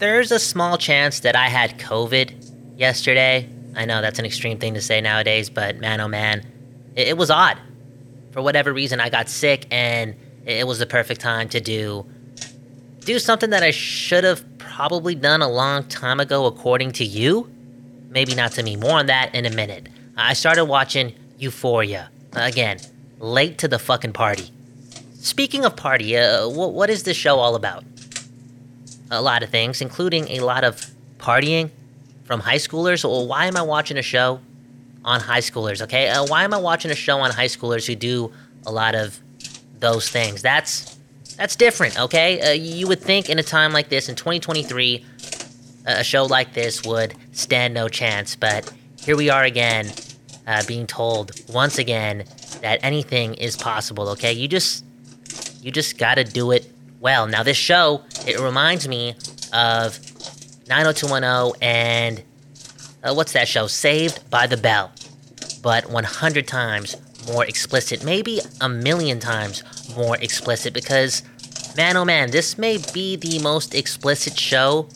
there's a small chance that I had COVID yesterday. I know that's an extreme thing to say nowadays, but man, oh man, it, it was odd. For whatever reason, I got sick, and it was the perfect time to do do something that I should have probably done a long time ago, according to you. Maybe not to me. More on that in a minute. I started watching Euphoria again, late to the fucking party. Speaking of party, uh, wh- what is this show all about? A lot of things, including a lot of partying from high schoolers. Well, why am I watching a show on high schoolers? Okay, uh, why am I watching a show on high schoolers who do a lot of those things? That's that's different. Okay, uh, you would think in a time like this in 2023, a show like this would stand no chance, but here we are again, uh, being told once again that anything is possible. Okay, you just you just gotta do it well. Now this show it reminds me of 90210 and uh, what's that show? Saved by the Bell, but 100 times more explicit, maybe a million times more explicit because man oh man, this may be the most explicit show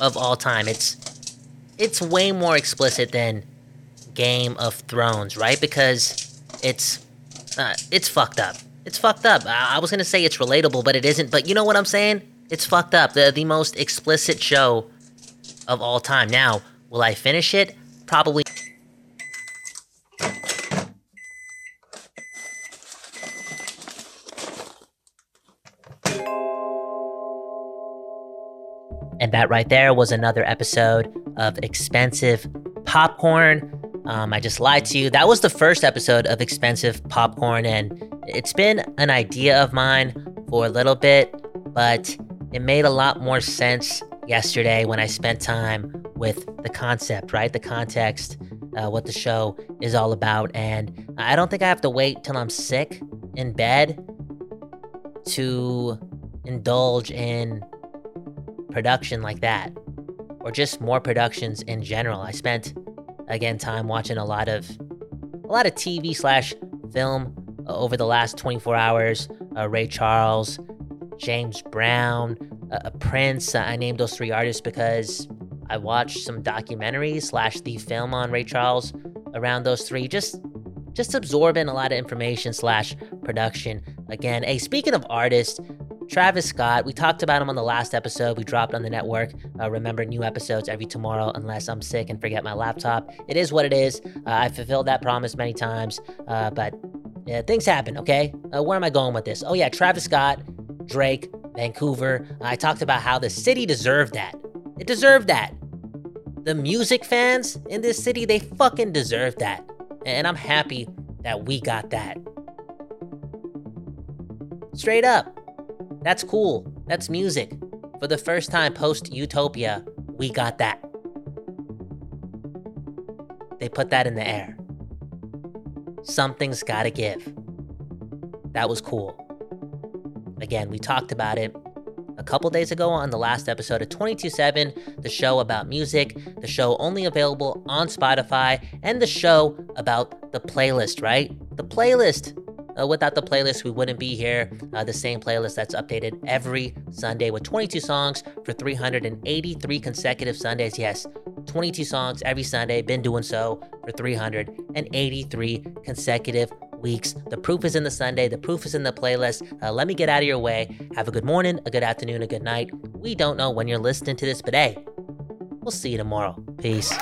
of all time. It's it's way more explicit than Game of Thrones, right? Because it's uh, it's fucked up. It's fucked up. I-, was gonna say it's relatable, but it isn't. But you know what I'm saying? It's fucked up. The the most explicit show of all time. Now, will I finish it? Probably. And that right there was another episode of Expensive Popcorn. Um, I just lied to you. That was the first episode of Expensive Popcorn, and it's been an idea of mine for a little bit, but it made a lot more sense yesterday when I spent time with the concept, right? The context, uh, what the show is all about. And I don't think I have to wait till I'm sick in bed to indulge in production like that, or just more productions in general. I spent again time watching a lot of a lot of TV slash film uh, over the last 24 hours. Uh, Ray Charles, James Brown, uh, Prince. I named those three artists because I watched some documentaries slash the film on Ray Charles around those three. Just just absorbing a lot of information slash production. Again, hey, speaking of artists, Travis Scott, we talked about him on the last episode we dropped on the network. Uh, remember, new episodes every tomorrow unless I'm sick and forget my laptop. It is what it is. Uh, I fulfilled that promise many times, uh, but yeah, things happen, okay? Uh, where am I going with this? Oh, yeah, Travis Scott, Drake, Vancouver. I talked about how the city deserved that. It deserved that. The music fans in this city, they fucking deserve that. And I'm happy that we got that. Straight up. That's cool. That's music. For the first time post Utopia, we got that. They put that in the air. Something's gotta give. That was cool. Again, we talked about it a couple days ago on the last episode of 22.7, the show about music, the show only available on Spotify, and the show about the playlist, right? The playlist. Uh, without the playlist, we wouldn't be here. Uh, the same playlist that's updated every Sunday with 22 songs for 383 consecutive Sundays. Yes, 22 songs every Sunday. Been doing so for 383 consecutive weeks. The proof is in the Sunday. The proof is in the playlist. Uh, let me get out of your way. Have a good morning, a good afternoon, a good night. We don't know when you're listening to this, but hey, we'll see you tomorrow. Peace.